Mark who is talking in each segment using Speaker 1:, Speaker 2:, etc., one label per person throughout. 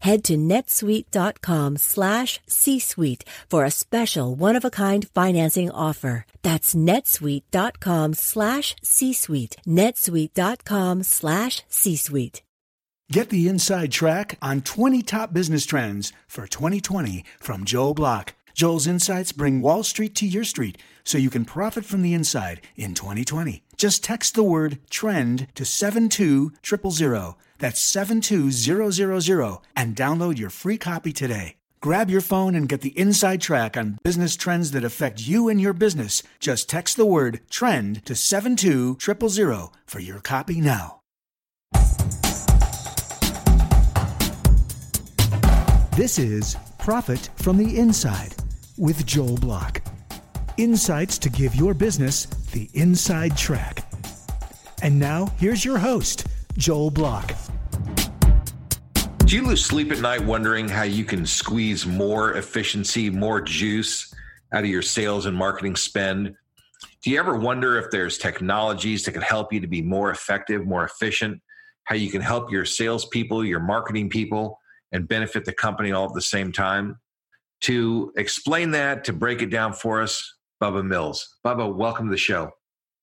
Speaker 1: Head to netsuite.com slash C-suite for a special one-of-a-kind financing offer. That's netsuite.com slash C-suite. netsuite.com slash C-suite.
Speaker 2: Get the inside track on 20 top business trends for 2020 from Joel Block. Joel's insights bring Wall Street to your street so you can profit from the inside in 2020. Just text the word trend to 72000. That's 72000 and download your free copy today. Grab your phone and get the inside track on business trends that affect you and your business. Just text the word trend to 72000 for your copy now. This is Profit from the Inside with Joel Block. Insights to give your business the inside track. And now, here's your host, Joel Block.
Speaker 3: Do you lose sleep at night wondering how you can squeeze more efficiency, more juice out of your sales and marketing spend? Do you ever wonder if there's technologies that can help you to be more effective, more efficient? How you can help your salespeople, your marketing people, and benefit the company all at the same time. To explain that, to break it down for us, Bubba Mills. Bubba, welcome to the show.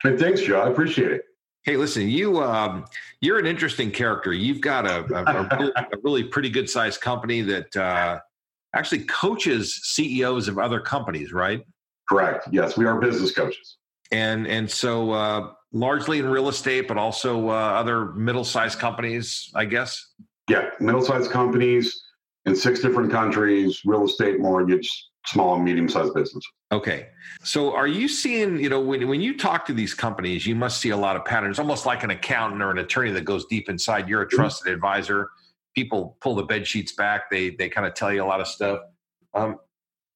Speaker 4: Hey, thanks, Joe. I appreciate it.
Speaker 3: Hey, listen, you um, you're an interesting character. You've got a, a, a, really, a really, pretty good sized company that uh, actually coaches CEOs of other companies, right?
Speaker 4: Correct. Yes, we are business coaches.
Speaker 3: And and so uh, largely in real estate, but also uh, other middle sized companies, I guess.
Speaker 4: Yeah, middle-sized companies in six different countries, real estate, mortgage, small and medium-sized businesses.
Speaker 3: Okay. So are you seeing, you know, when, when you talk to these companies, you must see a lot of patterns, almost like an accountant or an attorney that goes deep inside. You're a mm-hmm. trusted mm-hmm. advisor. People pull the bed sheets back. They they kind of tell you a lot of stuff. Um,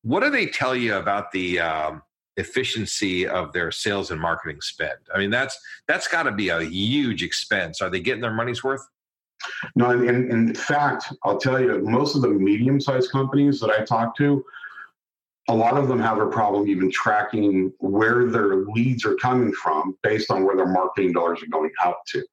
Speaker 3: what do they tell you about the um, efficiency of their sales and marketing spend? I mean, that's that's got to be a huge expense. Are they getting their money's worth?
Speaker 4: No, in, in fact, I'll tell you, most of the medium sized companies that I talk to, a lot of them have a problem even tracking where their leads are coming from based on where their marketing dollars are going out to.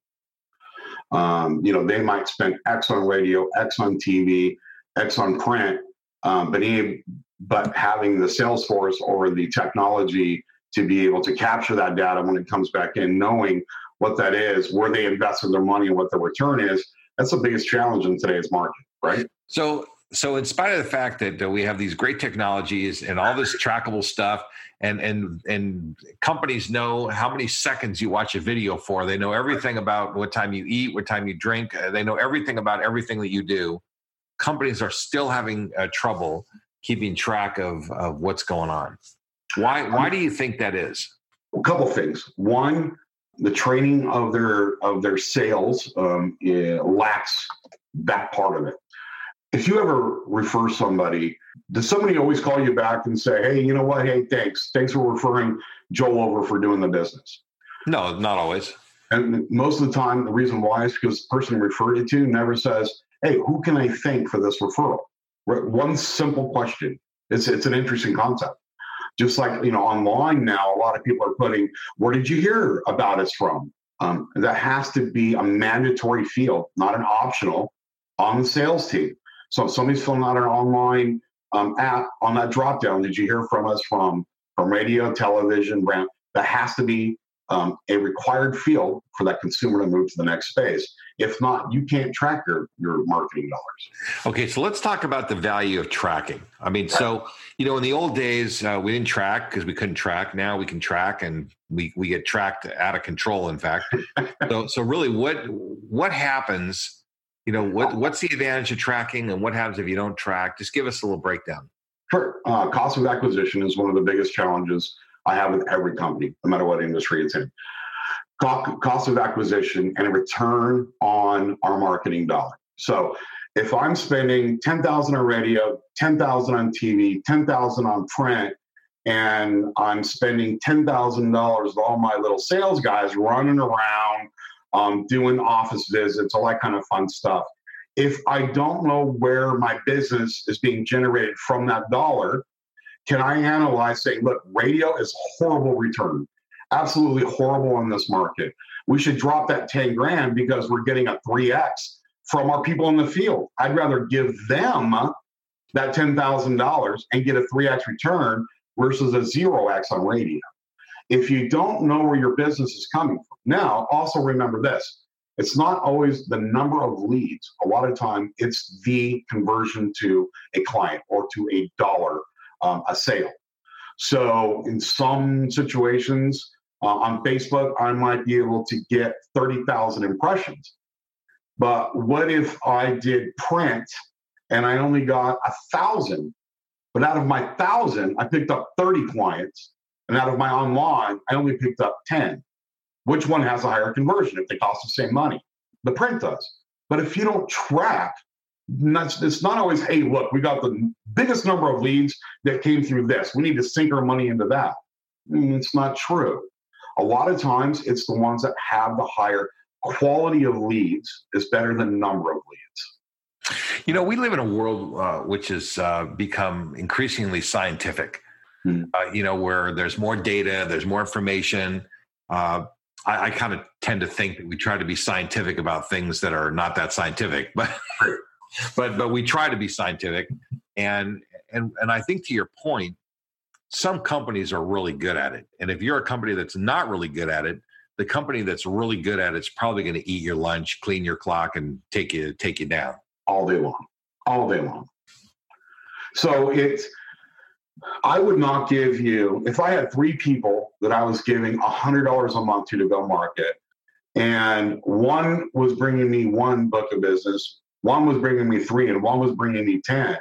Speaker 4: Um, you know, they might spend X on radio, X on TV, X on print, um, but, any, but having the sales force or the technology to be able to capture that data when it comes back in, knowing what that is, where they invested their money, and what the return is, that's the biggest challenge in today's market, right?
Speaker 3: So, so in spite of the fact that uh, we have these great technologies and all this trackable stuff, and and and companies know how many seconds you watch a video for, they know everything about what time you eat, what time you drink, uh, they know everything about everything that you do. Companies are still having uh, trouble keeping track of of what's going on. Why why do you think that is?
Speaker 4: A couple things. One, the training of their of their sales um, lacks that part of it. If you ever refer somebody, does somebody always call you back and say, "Hey, you know what? Hey, thanks, thanks for referring Joel over for doing the business"?
Speaker 3: No, not always.
Speaker 4: And most of the time, the reason why is because the person referred you to never says, "Hey, who can I thank for this referral?" One simple question. It's it's an interesting concept. Just like, you know, online now, a lot of people are putting, where did you hear about us from? Um, that has to be a mandatory field, not an optional on the sales team. So if somebody's filling out an online um, app on that drop down, did you hear from us from from radio, television, brand? That has to be um, a required field for that consumer to move to the next space. If not, you can't track your, your marketing dollars.
Speaker 3: Okay, so let's talk about the value of tracking. I mean, so you know, in the old days, uh, we didn't track because we couldn't track. Now we can track, and we we get tracked out of control. In fact, so so really, what what happens? You know, what what's the advantage of tracking, and what happens if you don't track? Just give us a little breakdown.
Speaker 4: Sure. Uh, cost of acquisition is one of the biggest challenges I have with every company, no matter what industry it's in. Cost of acquisition and a return on our marketing dollar. So if I'm spending 10,000 on radio, 10,000 on TV, 10,000 on print, and I'm spending $10,000 with all my little sales guys running around, um, doing office visits, all that kind of fun stuff. If I don't know where my business is being generated from that dollar, can I analyze saying, look, radio is horrible return, absolutely horrible in this market. We should drop that 10 grand because we're getting a 3x from our people in the field. I'd rather give them that $10,000 and get a 3x return versus a 0x on radio. If you don't know where your business is coming from, now also remember this it's not always the number of leads. A lot of time it's the conversion to a client or to a dollar um, a sale. So in some situations uh, on Facebook, I might be able to get 30,000 impressions. But what if I did print and I only got a thousand? But out of my thousand, I picked up 30 clients. And out of my online, I only picked up 10. Which one has a higher conversion if they cost the same money? The print does. But if you don't track it's not always, hey, look, we got the biggest number of leads that came through this. We need to sink our money into that. Mm, it's not true. A lot of times, it's the ones that have the higher quality of leads is better than number of leads.
Speaker 3: You know, we live in a world uh, which has uh, become increasingly scientific. Mm. Uh, you know, where there's more data, there's more information. Uh, I, I kind of tend to think that we try to be scientific about things that are not that scientific, but but but we try to be scientific. And and and i think to your point some companies are really good at it. And if you're a company that's not really good at it the company that's really good at it's probably going to eat your lunch clean your clock and take you take you down.
Speaker 4: All day long. All day long. So it's i would not give you if i had three people that i was giving $100 a month to to go market and one was bringing me one book of business one was bringing me three and one was bringing me 10.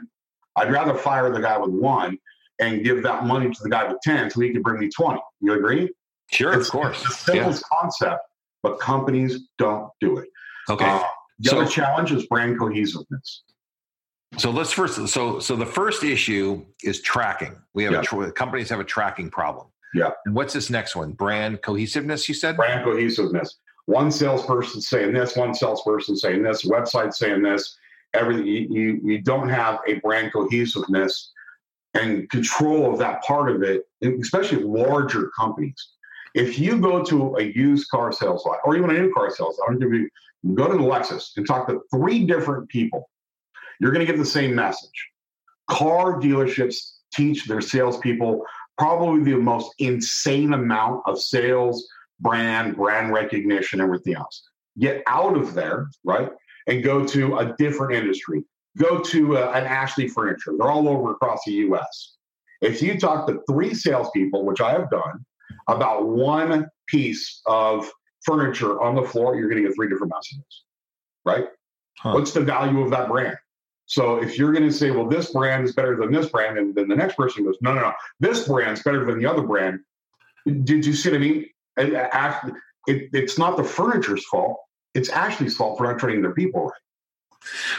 Speaker 4: I'd rather fire the guy with one and give that money to the guy with 10 so he could bring me 20. You agree?
Speaker 3: Sure, it's, of course.
Speaker 4: It's the simplest yeah. concept, but companies don't do it.
Speaker 3: Okay. Uh,
Speaker 4: the so, other challenge is brand cohesiveness.
Speaker 3: So let's first. So so the first issue is tracking. We have yeah. a, companies have a tracking problem.
Speaker 4: Yeah.
Speaker 3: And what's this next one? Brand cohesiveness. You said
Speaker 4: brand cohesiveness one salesperson saying this, one salesperson saying this, website saying this. Everything you, you don't have a brand cohesiveness and control of that part of it, especially larger companies. If you go to a used car sales lot or even a new car sales lot, I'm going to give you go to the Lexus and talk to three different people, you're going to get the same message. Car dealerships teach their salespeople probably the most insane amount of sales brand, brand recognition, everything else. Get out of there, right? And go to a different industry. Go to uh, an Ashley Furniture. They're all over across the US. If you talk to three salespeople, which I have done, about one piece of furniture on the floor, you're going to get three different messages, right? Huh. What's the value of that brand? So if you're going to say, well, this brand is better than this brand, and then the next person goes, no, no, no, this brand's better than the other brand. Did you see what I mean? Actually, it, it's not the furniture's fault. It's Ashley's fault for not training their people right.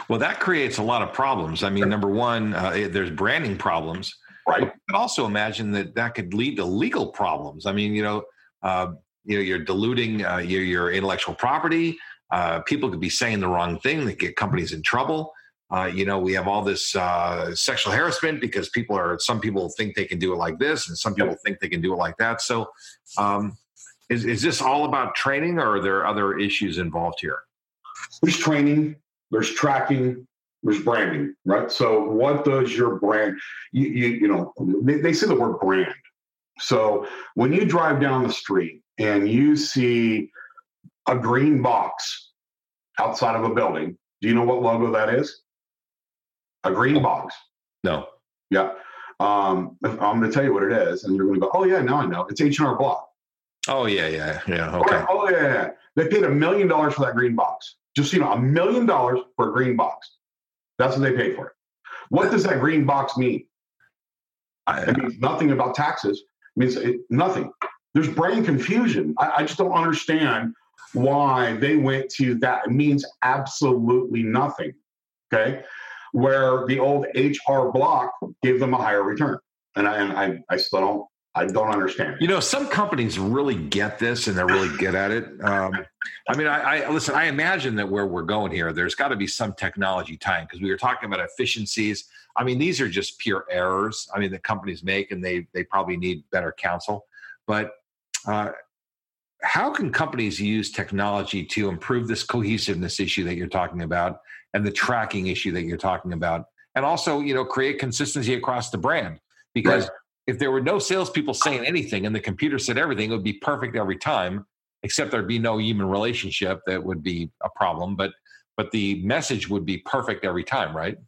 Speaker 3: Well, that creates a lot of problems. I mean, number one, uh, there's branding problems.
Speaker 4: Right.
Speaker 3: But also imagine that that could lead to legal problems. I mean, you know, uh, you know, you're diluting uh, your, your intellectual property. Uh, people could be saying the wrong thing that get companies in trouble. Uh, you know, we have all this uh, sexual harassment because people are. Some people think they can do it like this, and some people think they can do it like that. So, um, is, is this all about training or are there other issues involved here?
Speaker 4: There's training, there's tracking, there's branding, right? So what does your brand, you, you, you know, they, they say the word brand. So when you drive down the street and you see a green box outside of a building, do you know what logo that is? A green box.
Speaker 3: No.
Speaker 4: Yeah. Um, I'm going to tell you what it is, and you're going to go, "Oh yeah, now I know. It's H&R Block."
Speaker 3: Oh yeah, yeah, yeah. Okay.
Speaker 4: Oh yeah, yeah. They paid a million dollars for that green box. Just you know, a million dollars for a green box. That's what they paid for it. What does that green box mean? It means nothing about taxes. It means it, nothing. There's brain confusion. I, I just don't understand why they went to that. It means absolutely nothing. Okay. Where the old HR block gave them a higher return. And I, and I, I still don't I don't understand.
Speaker 3: You know, some companies really get this and they're really good at it. Um, I mean, I, I, listen. I imagine that where we're going here, there's got to be some technology tying because we were talking about efficiencies. I mean, these are just pure errors. I mean, that companies make, and they they probably need better counsel. But uh, how can companies use technology to improve this cohesiveness issue that you're talking about, and the tracking issue that you're talking about, and also, you know, create consistency across the brand? Because right if there were no salespeople saying anything and the computer said everything, it would be perfect every time, except there'd be no human relationship that would be a problem. But but the message would be perfect every time, right?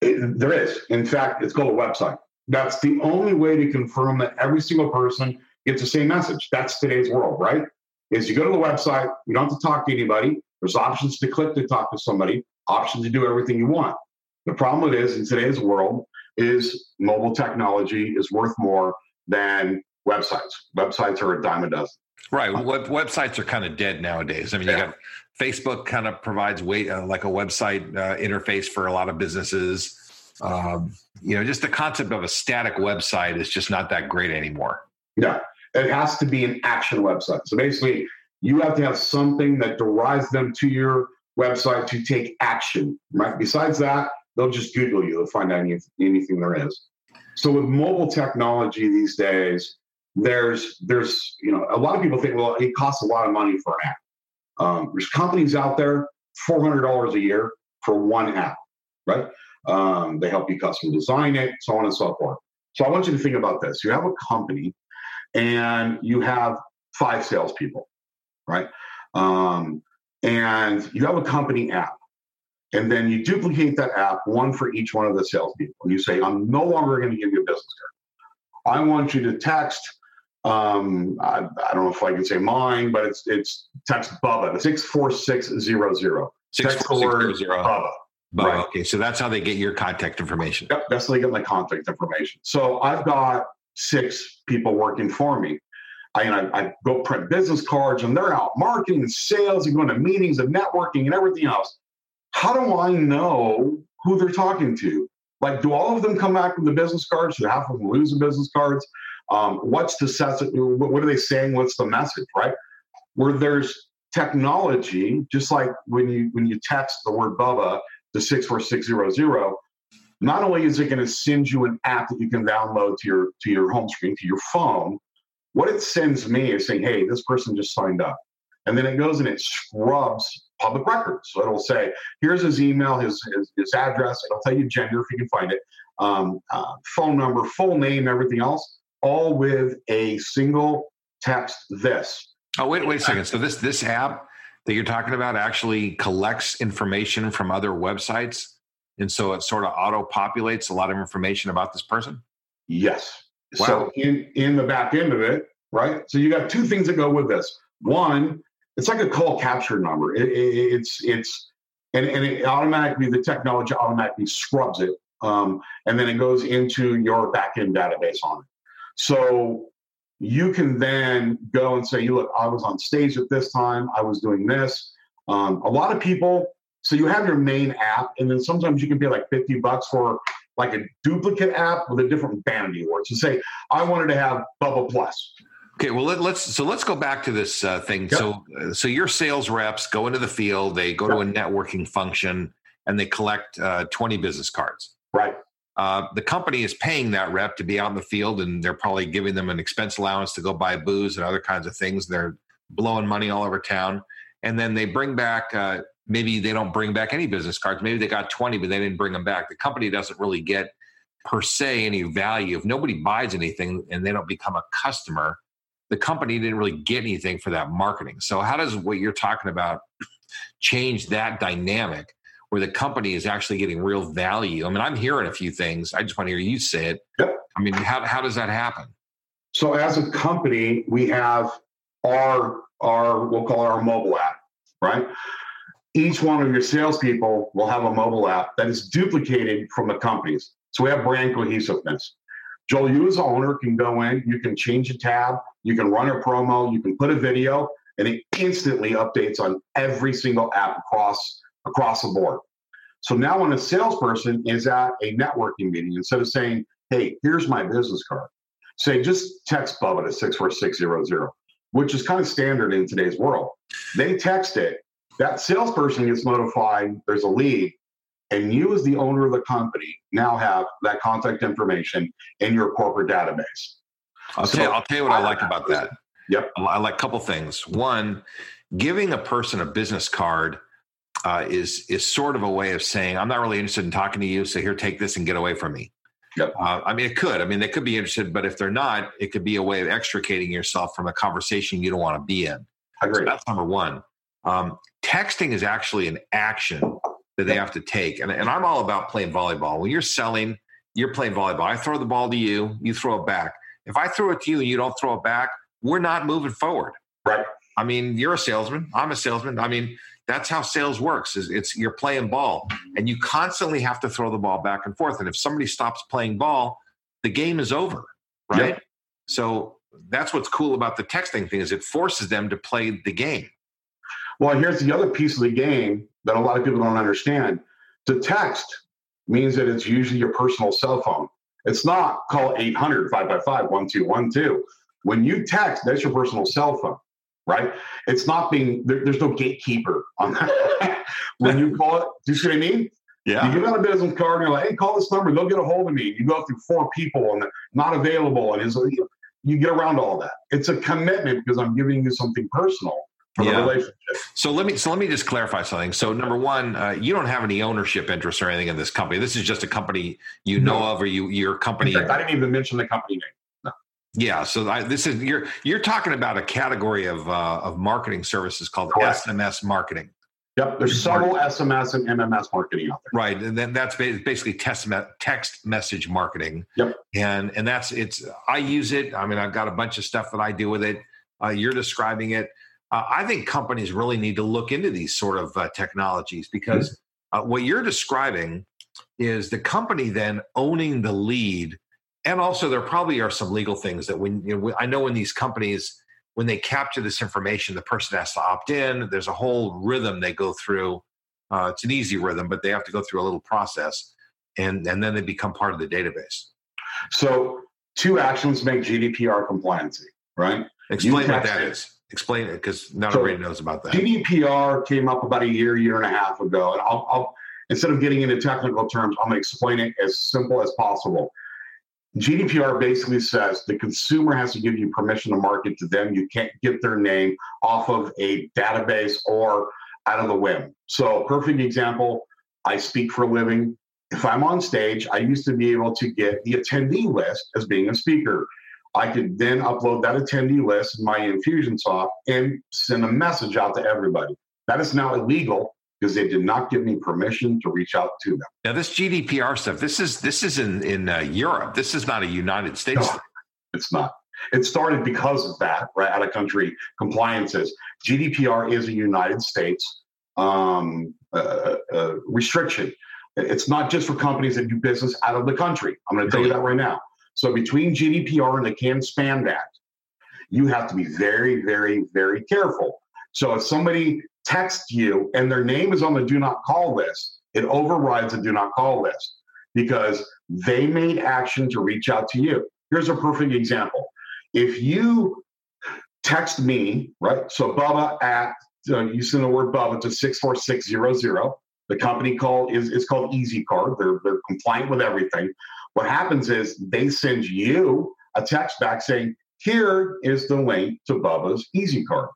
Speaker 4: It, there is. In fact, it's called a website. That's the only way to confirm that every single person gets the same message. That's today's world, right? Is you go to the website, you don't have to talk to anybody. There's options to click to talk to somebody, options to do everything you want. The problem it is in today's world is mobile technology is worth more than websites. Websites are a dime a dozen.
Speaker 3: Right. Web, websites are kind of dead nowadays. I mean, yeah. you got Facebook kind of provides way uh, like a website uh, interface for a lot of businesses. Um, you know, just the concept of a static website is just not that great anymore.
Speaker 4: Yeah, it has to be an action website. So basically, you have to have something that derives them to your website to take action. Right. Besides that, they'll just Google you, they'll find any, anything there is. So with mobile technology these days, there's there's you know a lot of people think well it costs a lot of money for an app. Um, there's companies out there four hundred dollars a year for one app, right? Um, they help you custom design it, so on and so forth. So I want you to think about this: you have a company, and you have five salespeople, right? Um, and you have a company app. And then you duplicate that app, one for each one of the salespeople. And you say, I'm no longer going to give you a business card. I want you to text. Um, I, I, don't know if I can say mine, but it's it's text Bubba, the six four six zero zero.
Speaker 3: Six four six zero. Bubba. Bubba. Right. Okay, so that's how they get your contact information.
Speaker 4: Yep, that's how they get my contact information. So I've got six people working for me. I, I, I go print business cards, and they're out marketing and sales and going to meetings and networking and everything else how do I know who they're talking to? Like, do all of them come back with the business cards? Do half of them lose the business cards? Um, what's the what are they saying? What's the message? Right? Where there's technology, just like when you when you text the word Bubba to six four six zero zero, not only is it going to send you an app that you can download to your to your home screen to your phone, what it sends me is saying, "Hey, this person just signed up," and then it goes and it scrubs public records. So it'll say, here's his email, his, his, his address. It'll tell you gender if you can find it, um, uh, phone number, full name, everything else, all with a single text this.
Speaker 3: Oh, wait, wait a second. So this this app that you're talking about actually collects information from other websites. And so it sort of auto populates a lot of information about this person?
Speaker 4: Yes. Wow. So in, in the back end of it, right? So you got two things that go with this. One, it's like a call capture number. It, it, it's it's and, and it automatically the technology automatically scrubs it, um, and then it goes into your backend database on it. So you can then go and say, You "Look, I was on stage at this time. I was doing this." Um, a lot of people. So you have your main app, and then sometimes you can pay like fifty bucks for like a duplicate app with a different vanity award. So say I wanted to have Bubba Plus.
Speaker 3: Okay, well let, us so let's go back to this uh, thing. Yep. So uh, so your sales reps go into the field, they go yep. to a networking function, and they collect uh, twenty business cards.
Speaker 4: Right.
Speaker 3: Uh, the company is paying that rep to be out in the field, and they're probably giving them an expense allowance to go buy booze and other kinds of things. They're blowing money all over town, and then they bring back. Maybe they don't bring back any business cards. Maybe they got twenty, but they didn't bring them back. The company doesn't really get per se any value if nobody buys anything and they don't become a customer the company didn't really get anything for that marketing. So how does what you're talking about change that dynamic where the company is actually getting real value? I mean, I'm hearing a few things. I just want to hear you say it.
Speaker 4: Yep.
Speaker 3: I mean, how how does that happen?
Speaker 4: So as a company, we have our our we'll call it our mobile app, right? Each one of your salespeople will have a mobile app that is duplicated from the companies. So we have brand cohesiveness. Joel, you as an owner can go in, you can change a tab, you can run a promo, you can put a video, and it instantly updates on every single app across across the board. So now when a salesperson is at a networking meeting, instead of saying, hey, here's my business card, say just text Bubba to 64600, which is kind of standard in today's world. They text it, that salesperson gets notified there's a lead, and you, as the owner of the company, now have that contact information in your corporate database.
Speaker 3: I'll, so, tell, you, I'll tell you what I, I like about that.
Speaker 4: Yep.
Speaker 3: I like a couple things. One, giving a person a business card uh, is is sort of a way of saying, I'm not really interested in talking to you, so here, take this and get away from me.
Speaker 4: Yep.
Speaker 3: Uh, I mean, it could. I mean, they could be interested, but if they're not, it could be a way of extricating yourself from a conversation you don't want to be in.
Speaker 4: I agree. So
Speaker 3: that's number one. Um, texting is actually an action that they have to take. And, and I'm all about playing volleyball. When you're selling, you're playing volleyball. I throw the ball to you, you throw it back. If I throw it to you and you don't throw it back, we're not moving forward.
Speaker 4: Right.
Speaker 3: I mean, you're a salesman. I'm a salesman. I mean, that's how sales works. Is it's you're playing ball, and you constantly have to throw the ball back and forth. And if somebody stops playing ball, the game is over, right? Yep. So that's what's cool about the texting thing is it forces them to play the game.
Speaker 4: Well, here's the other piece of the game that a lot of people don't understand. To text means that it's usually your personal cell phone. It's not call 800 555 1212. When you text, that's your personal cell phone, right? It's not being, there, there's no gatekeeper on that. when you call it, do you see what I mean?
Speaker 3: Yeah.
Speaker 4: You give out a business card and you're like, hey, call this number, they'll get a hold of me. You go through four people and they're not available. And you get around all that. It's a commitment because I'm giving you something personal for yeah. the relationship.
Speaker 3: So let me so let me just clarify something. So number one, uh, you don't have any ownership interest or anything in this company. This is just a company you know of, or you your company.
Speaker 4: Fact, I didn't even mention the company name. No.
Speaker 3: Yeah, so I, this is you're you're talking about a category of uh, of marketing services called Correct. SMS marketing.
Speaker 4: Yep, there's several SMS and MMS marketing out there.
Speaker 3: Right, and then that's basically text text message marketing.
Speaker 4: Yep,
Speaker 3: and and that's it's. I use it. I mean, I've got a bunch of stuff that I do with it. Uh, you're describing it uh, I think companies really need to look into these sort of uh, technologies because uh, what you're describing is the company then owning the lead. And also, there probably are some legal things that when you know, I know when these companies, when they capture this information, the person has to opt in. There's a whole rhythm they go through. Uh, it's an easy rhythm, but they have to go through a little process, and and then they become part of the database.
Speaker 4: So, two actions make GDPR compliancy, right?
Speaker 3: Explain what that is. Explain it because not so everybody knows about that.
Speaker 4: GDPR came up about a year, year and a half ago, and I'll, I'll instead of getting into technical terms, I'm going to explain it as simple as possible. GDPR basically says the consumer has to give you permission to market to them. You can't get their name off of a database or out of the whim. So, perfect example I speak for a living. If I'm on stage, I used to be able to get the attendee list as being a speaker. I could then upload that attendee list in my Infusionsoft and send a message out to everybody. That is now illegal because they did not give me permission to reach out to them.
Speaker 3: Now, this GDPR stuff, this is this is in in uh, Europe. This is not a United States. No,
Speaker 4: it's not. It started because of that, right? Out of country compliances. GDPR is a United States um, uh, uh, restriction. It's not just for companies that do business out of the country. I'm going to tell you that right now. So between GDPR and the CAN-SPAM Act, you have to be very, very, very careful. So if somebody texts you and their name is on the do not call list, it overrides the do not call list because they made action to reach out to you. Here's a perfect example. If you text me, right? So Bubba at uh, you send the word Bubba to 64600. The company call is, is called Easy Card. They're, they're compliant with everything. What happens is they send you a text back saying, here is the link to Bubba's Easy Card.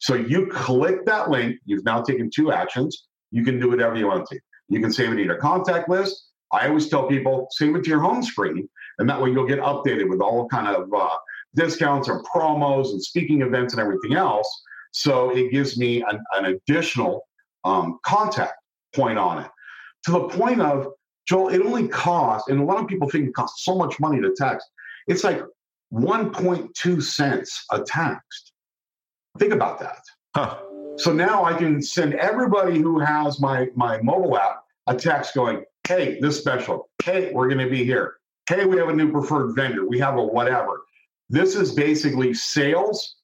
Speaker 4: So you click that link. You've now taken two actions. You can do whatever you want to. You can save it in your contact list. I always tell people save it to your home screen, and that way you'll get updated with all kind of uh, discounts and promos and speaking events and everything else. So it gives me an, an additional um, contact point on it to the point of Joel, it only costs, and a lot of people think it costs so much money to text. It's like 1.2 cents a text. Think about that. Huh. So now I can send everybody who has my my mobile app a text going, "Hey, this special. Hey, we're going to be here. Hey, we have a new preferred vendor. We have a whatever." This is basically sales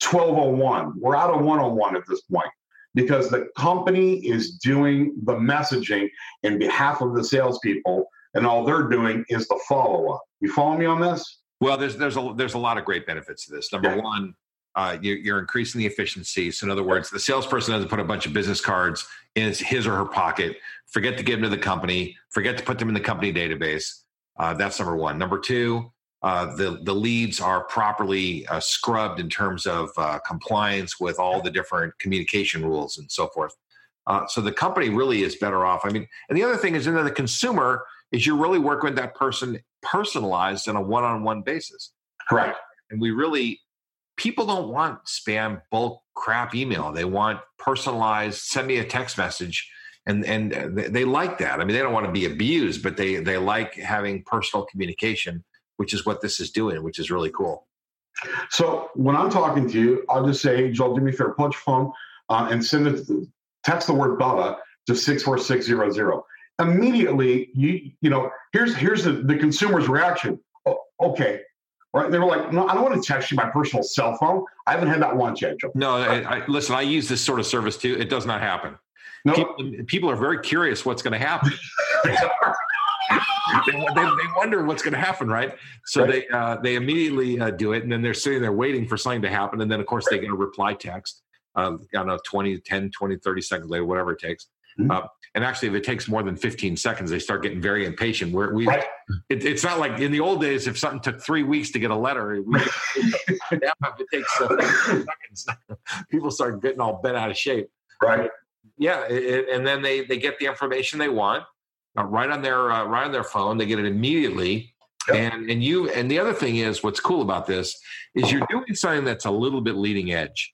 Speaker 4: 1201. We're out of 101 at this point because the company is doing the messaging in behalf of the salespeople, and all they're doing is the follow up. You follow me on this?
Speaker 3: Well, there's there's a there's a lot of great benefits to this. Number yeah. one, uh, you, you're increasing the efficiency. So, in other words, the salesperson doesn't put a bunch of business cards in his or her pocket. Forget to give them to the company. Forget to put them in the company database. Uh, that's number one. Number two, uh, the the leads are properly uh, scrubbed in terms of uh, compliance with all the different communication rules and so forth. Uh, so the company really is better off. I mean, and the other thing is, then the consumer is you're really work with that person personalized on a one-on-one basis.
Speaker 4: Correct.
Speaker 3: And we really people don't want spam bulk crap email. They want personalized. Send me a text message. And, and they like that. I mean, they don't want to be abused, but they, they like having personal communication which is what this is doing, which is really cool.
Speaker 4: So when I'm talking to you, I'll just say, hey, Joel, do me a favor, punch phone uh, and send it, text the word Bubba to 64600. Immediately, you you know, here's here's the, the consumer's reaction. Oh, okay, right? They were like, no, I don't want to text you my personal cell phone. I haven't had that once yet, Joe.
Speaker 3: No, I, I, listen, I use this sort of service too. It does not happen. No. People, people, are very curious what's going to happen. they, they, they, wonder what's going to happen, right? So right. they uh, they immediately uh, do it, and then they're sitting there waiting for something to happen, and then of course they get a reply text. Um, I don't know, 20, 10, 20, 30 seconds later, whatever it takes. Mm-hmm. Uh, and actually, if it takes more than 15 seconds, they start getting very impatient. Where we, right. it, it's not like in the old days, if something took three weeks to get a letter, we, it takes uh, seconds. People start getting all bent out of shape.
Speaker 4: Right.
Speaker 3: Yeah, it, and then they they get the information they want, uh, right on their uh, right on their phone. They get it immediately. Yep. And and you and the other thing is what's cool about this is you're doing something that's a little bit leading edge.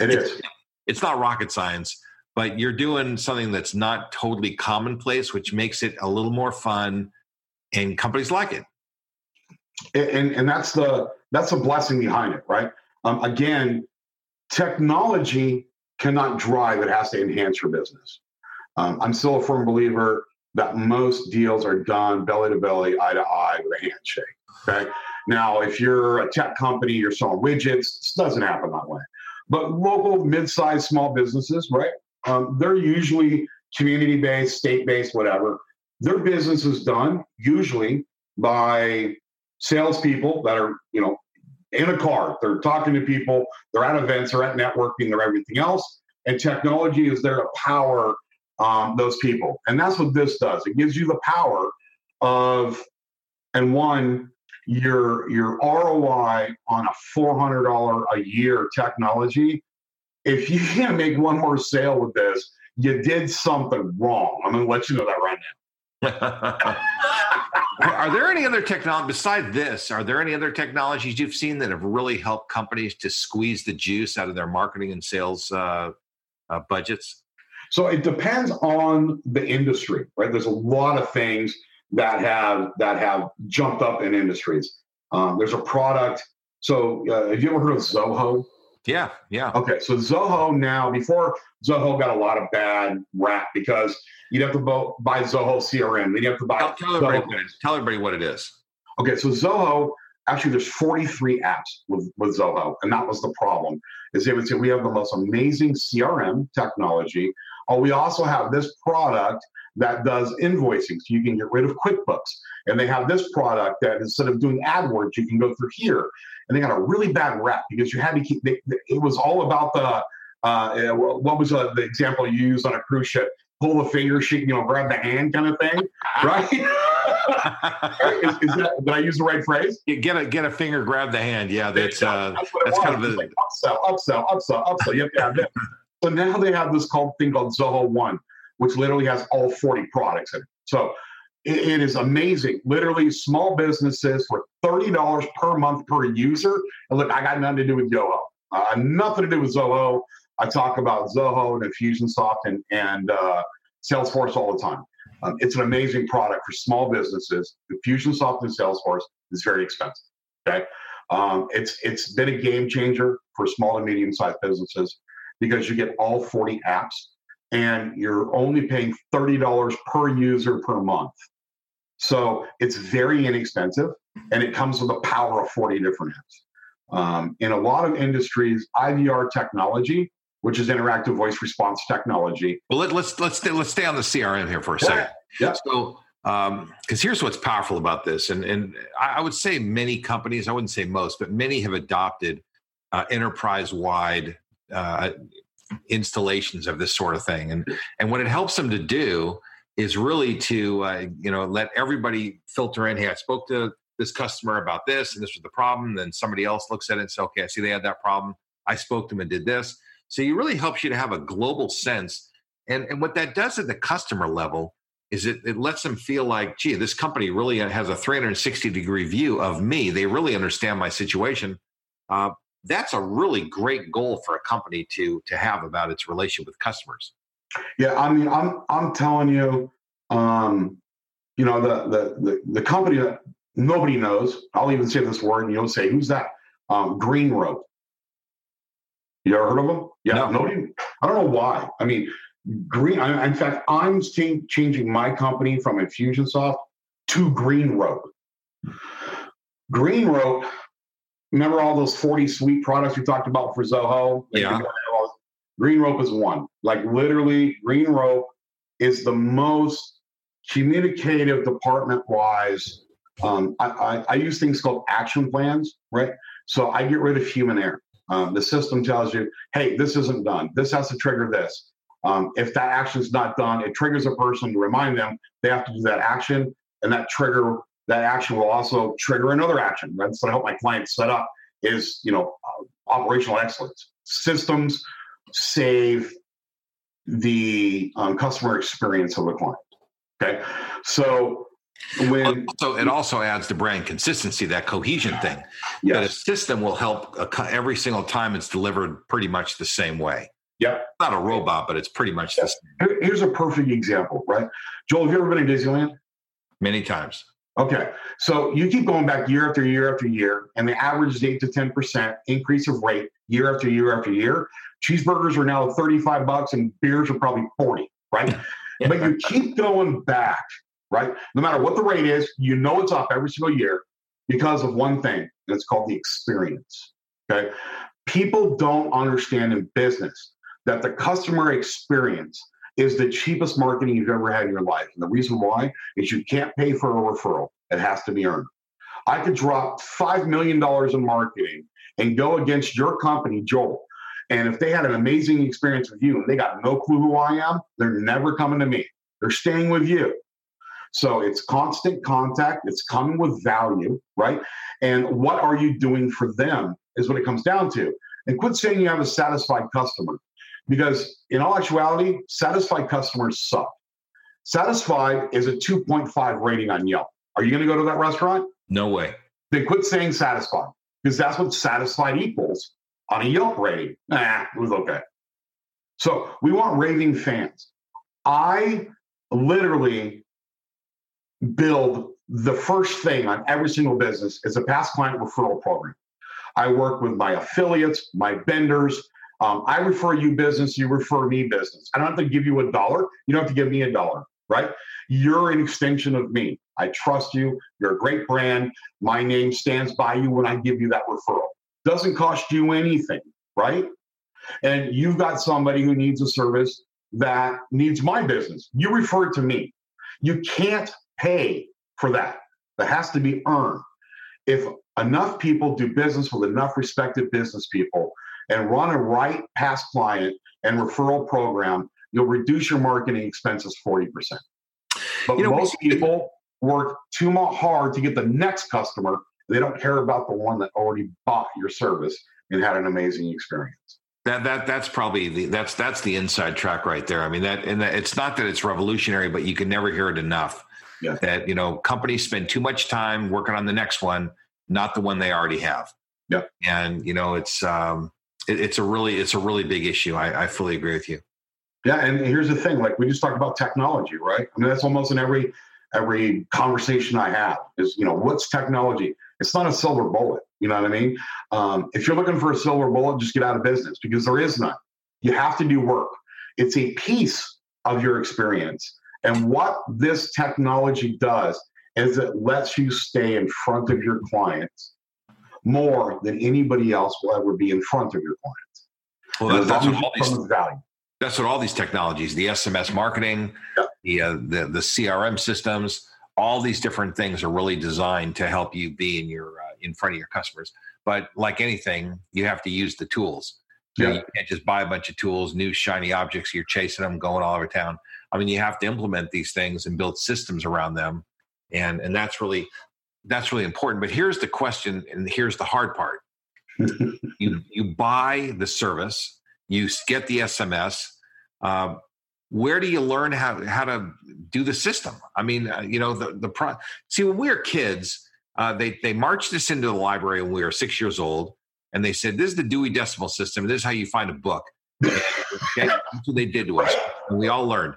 Speaker 4: It
Speaker 3: it's,
Speaker 4: is.
Speaker 3: It's not rocket science, but you're doing something that's not totally commonplace, which makes it a little more fun, and companies like it.
Speaker 4: And and that's the that's the blessing behind it, right? Um, again, technology cannot drive; it has to enhance your business. Um, I'm still a firm believer that most deals are done belly to belly, eye to eye with a handshake. Okay. Now, if you're a tech company, you're selling widgets, doesn't happen that way. But local, mid-sized, small businesses, right? Um, they're usually community-based, state-based, whatever. Their business is done usually by salespeople that are, you know, in a car. They're talking to people. They're at events. They're at networking. They're everything else. And technology is there to power um, those people. And that's what this does. It gives you the power of, and one, your your ROI on a four hundred dollar a year technology. If you can't make one more sale with this, you did something wrong. I'm going to let you know that right
Speaker 3: now. are there any other technology beside this? Are there any other technologies you've seen that have really helped companies to squeeze the juice out of their marketing and sales uh, uh, budgets?
Speaker 4: So it depends on the industry, right? There's a lot of things that have that have jumped up in industries. Um, there's a product. So uh, have you ever heard of Zoho?
Speaker 3: Yeah, yeah.
Speaker 4: Okay, so Zoho now, before Zoho got a lot of bad rap because you'd have to buy Zoho CRM, then you have to buy.
Speaker 3: Tell, tell everybody, tell everybody what it is.
Speaker 4: Okay, so Zoho actually there's 43 apps with, with Zoho, and that was the problem. Is they would say we have the most amazing CRM technology Oh, we also have this product that does invoicing, so you can get rid of QuickBooks. And they have this product that instead of doing AdWords, you can go through here. And they got a really bad rep because you had to keep. They, it was all about the. Uh, what was uh, the example you used on a cruise ship? Pull the finger, shake, you know, grab the hand, kind of thing, right? is, is that, did I use the right phrase?
Speaker 3: You get a get a finger, grab the hand. Yeah, that's uh, that's, that's kind of the
Speaker 4: like upsell, upsell, upsell, upsell. You have to have that. So now they have this called thing called Zoho One, which literally has all 40 products in it. So it, it is amazing. Literally, small businesses for $30 per month per user. And look, I got nothing to do with Yoho, uh, nothing to do with Zoho. I talk about Zoho and Infusionsoft and, and uh, Salesforce all the time. Um, it's an amazing product for small businesses. Infusionsoft and Salesforce is very expensive. Okay, um, it's it's been a game changer for small and medium sized businesses because you get all 40 apps and you're only paying $30 per user per month. So it's very inexpensive and it comes with the power of 40 different apps. Um, in a lot of industries, IVR technology, which is interactive voice response technology.
Speaker 3: Well, let, us let's let's stay, let's stay on the CRM here for a second.
Speaker 4: Yeah.
Speaker 3: So, because um, here's what's powerful about this, and and I would say many companies, I wouldn't say most, but many have adopted uh, enterprise wide uh, installations of this sort of thing, and and what it helps them to do is really to uh, you know let everybody filter in. Hey, I spoke to this customer about this, and this was the problem. Then somebody else looks at it and says, okay, I see they had that problem. I spoke to them and did this. So it really helps you to have a global sense. And, and what that does at the customer level is it, it lets them feel like, gee, this company really has a 360 degree view of me. They really understand my situation. Uh, that's a really great goal for a company to to have about its relationship with customers.
Speaker 4: Yeah, I mean, I'm I'm telling you, um, you know, the the the, the company that nobody knows. I'll even say this word, and you'll say, "Who's that?" Um, Green Rope. You ever heard of them? Yeah, no. nobody. I don't know why. I mean, Green. I, in fact, I'm changing my company from Infusionsoft to Green Rope. Green Rope. Remember all those 40 sweet products we talked about for Zoho?
Speaker 3: Yeah.
Speaker 4: Green Rope is one. Like literally, Green Rope is the most communicative department wise. Um, I, I, I, use things called action plans, right? So I get rid of human error. Um, the system tells you, hey, this isn't done. This has to trigger this. Um, if that action is not done, it triggers a person to remind them they have to do that action, and that trigger that action will also trigger another action. That's what I help my clients set up is you know uh, operational excellence systems save the um, customer experience of the client. Okay, so when
Speaker 3: so it also adds the brand consistency, that cohesion thing. Yes. That a system will help every single time it's delivered pretty much the same way.
Speaker 4: Yep.
Speaker 3: Not a robot, but it's pretty much the
Speaker 4: same. Here's a perfect example, right? Joel, have you ever been to Disneyland?
Speaker 3: Many times.
Speaker 4: Okay. So you keep going back year after year after year, and the average is 8 to 10% increase of rate year after year after year. Cheeseburgers are now 35 bucks and beers are probably 40, right? yeah. But you keep going back, right? No matter what the rate is, you know it's up every single year because of one thing, and it's called the experience. Okay. People don't understand in business that the customer experience is the cheapest marketing you've ever had in your life. And the reason why is you can't pay for a referral, it has to be earned. I could drop $5 million in marketing and go against your company, Joel. And if they had an amazing experience with you and they got no clue who I am, they're never coming to me. They're staying with you. So it's constant contact, it's coming with value, right? And what are you doing for them is what it comes down to. And quit saying you have a satisfied customer because in all actuality, satisfied customers suck. Satisfied is a 2.5 rating on Yelp. Are you going to go to that restaurant?
Speaker 3: No way.
Speaker 4: Then quit saying satisfied because that's what satisfied equals on a Yelp rating. Nah, it was okay. So we want raving fans. I literally build the first thing on every single business is a past client referral program. I work with my affiliates, my vendors. Um, I refer you business, you refer me business. I don't have to give you a dollar. You don't have to give me a dollar, right? You're an extension of me. I trust you. You're a great brand. My name stands by you when I give you that referral. Doesn't cost you anything, right? And you've got somebody who needs a service that needs my business. You refer it to me. You can't pay for that. That has to be earned. If enough people do business with enough respected business people and run a right past client and referral program, you'll reduce your marketing expenses 40%. But you know, most people work too hard to get the next customer. They don't care about the one that already bought your service and had an amazing experience.
Speaker 3: That that that's probably the that's that's the inside track right there. I mean that and that, it's not that it's revolutionary, but you can never hear it enough. Yeah. That you know companies spend too much time working on the next one, not the one they already have.
Speaker 4: Yeah.
Speaker 3: And you know it's um, it, it's a really it's a really big issue. I, I fully agree with you.
Speaker 4: Yeah, and here's the thing: like we just talked about technology, right? I mean, that's almost in every every conversation I have is, you know, what's technology? It's not a silver bullet. You know what I mean? Um, if you're looking for a silver bullet, just get out of business because there is none. You have to do work. It's a piece of your experience. And what this technology does is it lets you stay in front of your clients more than anybody else will ever be in front of your clients.
Speaker 3: Well, that's what all these, value. That's what all these technologies, the SMS marketing, the, uh, the the CRM systems, all these different things are really designed to help you be in your uh, in front of your customers. But like anything, you have to use the tools. Yeah. You can't just buy a bunch of tools, new shiny objects. You're chasing them, going all over town. I mean, you have to implement these things and build systems around them, and and that's really that's really important. But here's the question, and here's the hard part: you you buy the service, you get the SMS. Uh, where do you learn how how to do the system? I mean, uh, you know, the the pro- see when we were kids, uh, they they marched us into the library when we were six years old and they said, "This is the Dewey Decimal System. This is how you find a book." okay, that's what they did to us, and we all learned.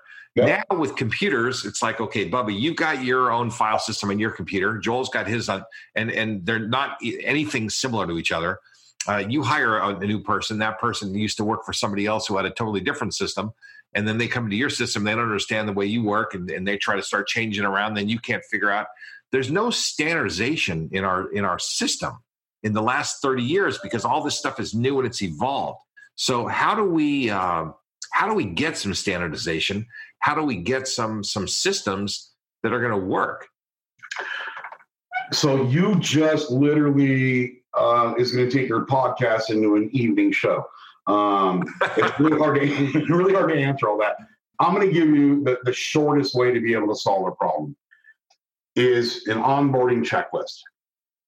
Speaker 3: Now with computers, it's like, okay, Bubba, you've got your own file system in your computer. Joel's got his on, and and they're not anything similar to each other. Uh, you hire a, a, new person. That person used to work for somebody else who had a totally different system, and then they come to your system. They don't understand the way you work, and, and they try to start changing around. Then you can't figure out. There's no standardization in our in our system in the last 30 years because all this stuff is new and it's evolved. So how do we uh, how do we get some standardization? How do we get some some systems that are going to work?
Speaker 4: So you just literally uh, is going to take your podcast into an evening show. Um, it's really hard to really hard to answer all that. I'm going to give you the, the shortest way to be able to solve a problem is an onboarding checklist.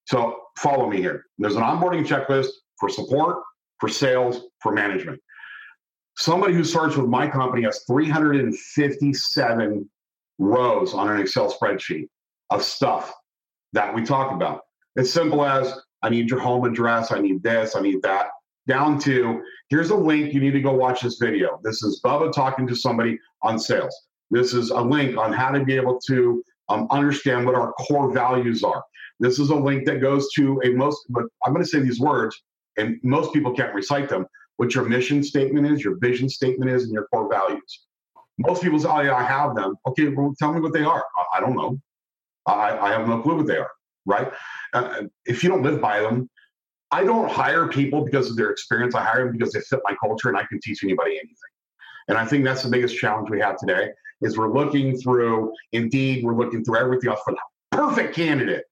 Speaker 4: So follow me here. There's an onboarding checklist for support, for sales, for management. Somebody who starts with my company has 357 rows on an Excel spreadsheet of stuff that we talk about. As simple as I need your home address, I need this, I need that, down to here's a link, you need to go watch this video. This is Bubba talking to somebody on sales. This is a link on how to be able to um, understand what our core values are. This is a link that goes to a most, but I'm going to say these words, and most people can't recite them. What your mission statement is, your vision statement is, and your core values. Most people say, "Oh yeah, I have them." Okay, well, tell me what they are. I, I don't know. I, I, have no clue what they are. Right? Uh, if you don't live by them, I don't hire people because of their experience. I hire them because they fit my culture, and I can teach anybody anything. And I think that's the biggest challenge we have today is we're looking through Indeed, we're looking through everything else for the perfect candidate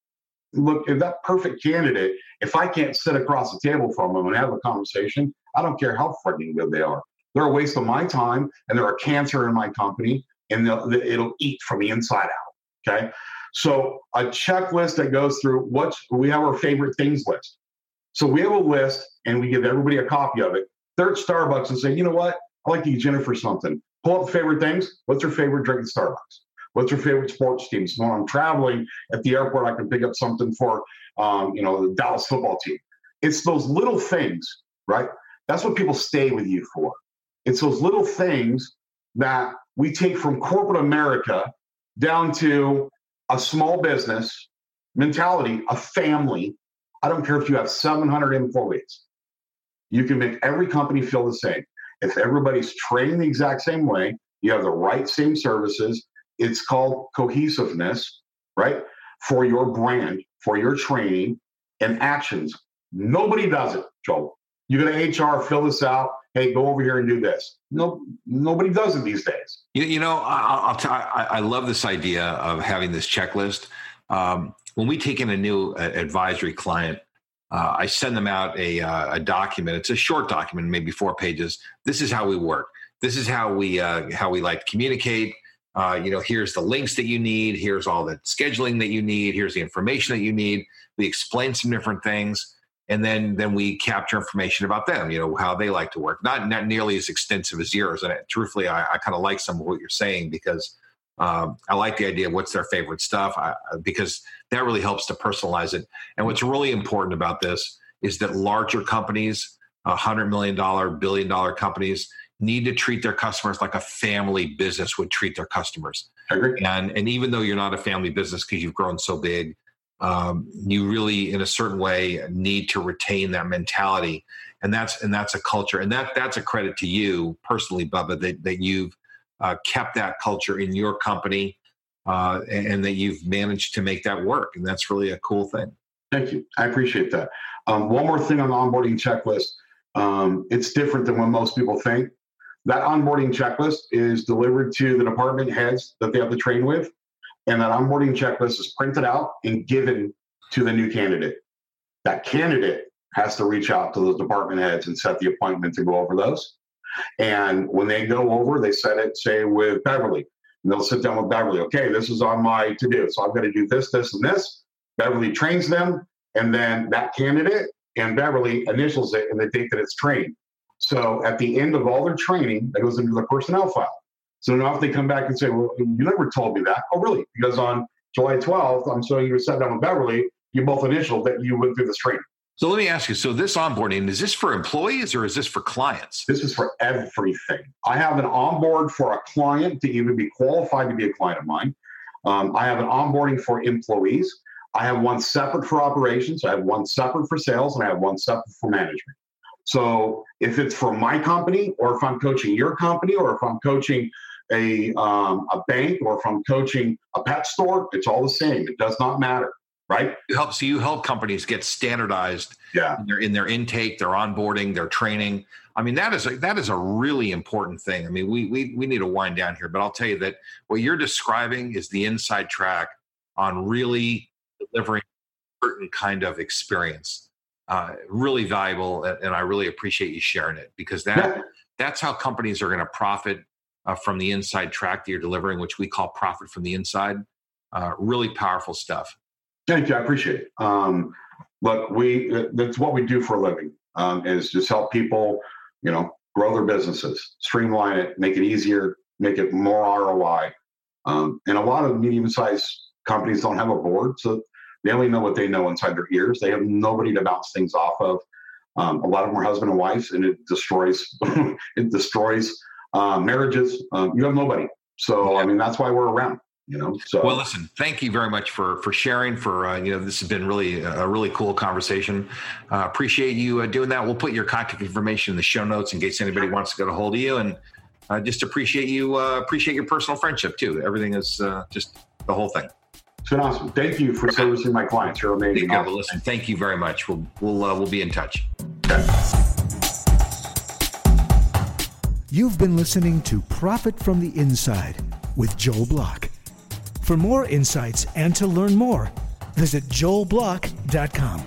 Speaker 4: look, if that perfect candidate, if I can't sit across the table from them and have a conversation, I don't care how freaking good they are. They're a waste of my time and they're a cancer in my company and it'll eat from the inside out. Okay. So a checklist that goes through what we have our favorite things list. So we have a list and we give everybody a copy of it. At Starbucks and say, you know what? I like to eat Jennifer something. Pull up the favorite things. What's your favorite drink at Starbucks? What's your favorite sports team? So when I'm traveling at the airport, I can pick up something for, um, you know, the Dallas football team. It's those little things, right? That's what people stay with you for. It's those little things that we take from corporate America down to a small business mentality, a family. I don't care if you have 700 employees. You can make every company feel the same. If everybody's trained the exact same way, you have the right same services, it's called cohesiveness, right? For your brand, for your training and actions. Nobody does it, Joel. You go to HR, fill this out. Hey, go over here and do this. No, nobody does it these days.
Speaker 3: You, you know, I'll, I'll t- I, I love this idea of having this checklist. Um, when we take in a new uh, advisory client, uh, I send them out a, uh, a document. It's a short document, maybe four pages. This is how we work. This is how we uh, how we like to communicate uh, you know, here's the links that you need, here's all the scheduling that you need, here's the information that you need. We explain some different things, and then then we capture information about them. You know, how they like to work. Not not nearly as extensive as yours. And truthfully, I, I kind of like some of what you're saying because Um, I like the idea of what's their favorite stuff I, because that really helps to personalize it. And what's really important about this is that larger companies, $100 million, billion dollar companies, need to treat their customers like a family business would treat their customers. And, and even though you're not a family business because you've grown so big, um, you really, in a certain way, need to retain that mentality. And that's and that's a culture, and that that's a credit to you personally, Bubba, that that you've uh, kept that culture in your company, uh, and, and, that you've managed to make that work. And that's really a cool thing.
Speaker 4: Thank you. I appreciate that. Um, one more thing on the onboarding checklist. Um, it's different than what most people think. That onboarding checklist is delivered to the department heads that they have to train with, and that onboarding checklist is printed out and given to the new candidate. That candidate has to reach out to those department heads and set the appointment to go over those. And when they go over, they set it, say, with Beverly. And they'll sit down with Beverly. Okay, this is on my to do. So I'm going to do this, this, and this. Beverly trains them. And then that candidate and Beverly initials it in the date that it's trained. So at the end of all their training, that goes into the personnel file. So now if they come back and say, well, you never told me that. Oh, really? Because on July 12th, I'm showing you sat down with Beverly, you both initialed that you went through this training.
Speaker 3: So let me ask you. So this onboarding is this for employees or is this for clients?
Speaker 4: This is for everything. I have an onboard for a client to even be qualified to be a client of mine. Um, I have an onboarding for employees. I have one separate for operations. I have one separate for sales, and I have one separate for management. So if it's for my company, or if I'm coaching your company, or if I'm coaching a um, a bank, or I'm coaching a pet store, it's all the same. It does not matter right?
Speaker 3: You help so you help companies get standardized
Speaker 4: yeah.
Speaker 3: in their in their intake, their onboarding, their training. I mean, that is a, that is a really important thing. I mean, we we we need to wind down here, but I'll tell you that what you're describing is the inside track on really delivering a certain kind of experience. Uh, really valuable, and I really appreciate you sharing it because that yeah. that's how companies are going to profit uh, from the inside track that you're delivering, which we call profit from the inside. Uh, really powerful stuff.
Speaker 4: Thank you. I appreciate it. Um, look, we that's what we do for a living um, is just help people, you know, grow their businesses, streamline it, make it easier, make it more ROI. Um, and a lot of medium-sized companies don't have a board, so they only know what they know inside their ears. They have nobody to bounce things off of. Um, a lot of them are husband and wife, and it destroys it destroys uh, marriages. Um, you have nobody. So I mean, that's why we're around you know so.
Speaker 3: Well listen thank you very much for for sharing for uh, you know this has been really a really cool conversation. Uh, appreciate you uh, doing that. We'll put your contact information in the show notes in case anybody wants to get a hold of you. And uh, just appreciate you uh, appreciate your personal friendship too. Everything is uh, just the whole thing.
Speaker 4: It's been awesome. Thank you for servicing my clients. You're amazing.
Speaker 3: You. Well, listen thank you very much. We'll we'll, we'll be in touch
Speaker 2: You've been listening to Profit from the Inside with Joel Block. For more insights and to learn more, visit joelblock.com.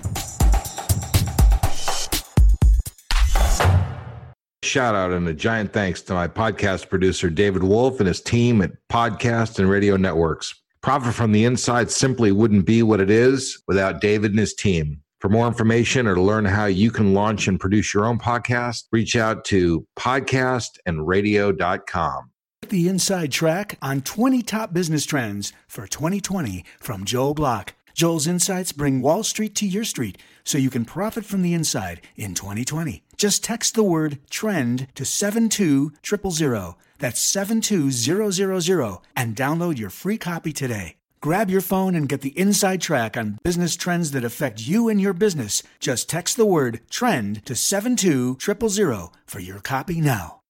Speaker 3: Shout out and a giant thanks to my podcast producer, David Wolf, and his team at Podcast and Radio Networks. Profit from the Inside simply wouldn't be what it is without David and his team. For more information or to learn how you can launch and produce your own podcast, reach out to podcastandradio.com
Speaker 2: the inside track on 20 top business trends for 2020 from Joel Block. Joel's insights bring Wall Street to your street so you can profit from the inside in 2020. Just text the word trend to 72000. That's 72000 and download your free copy today. Grab your phone and get the inside track on business trends that affect you and your business. Just text the word trend to 72000 for your copy now.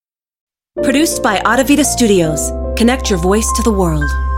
Speaker 1: Produced by Audavita Studios. Connect your voice to the world.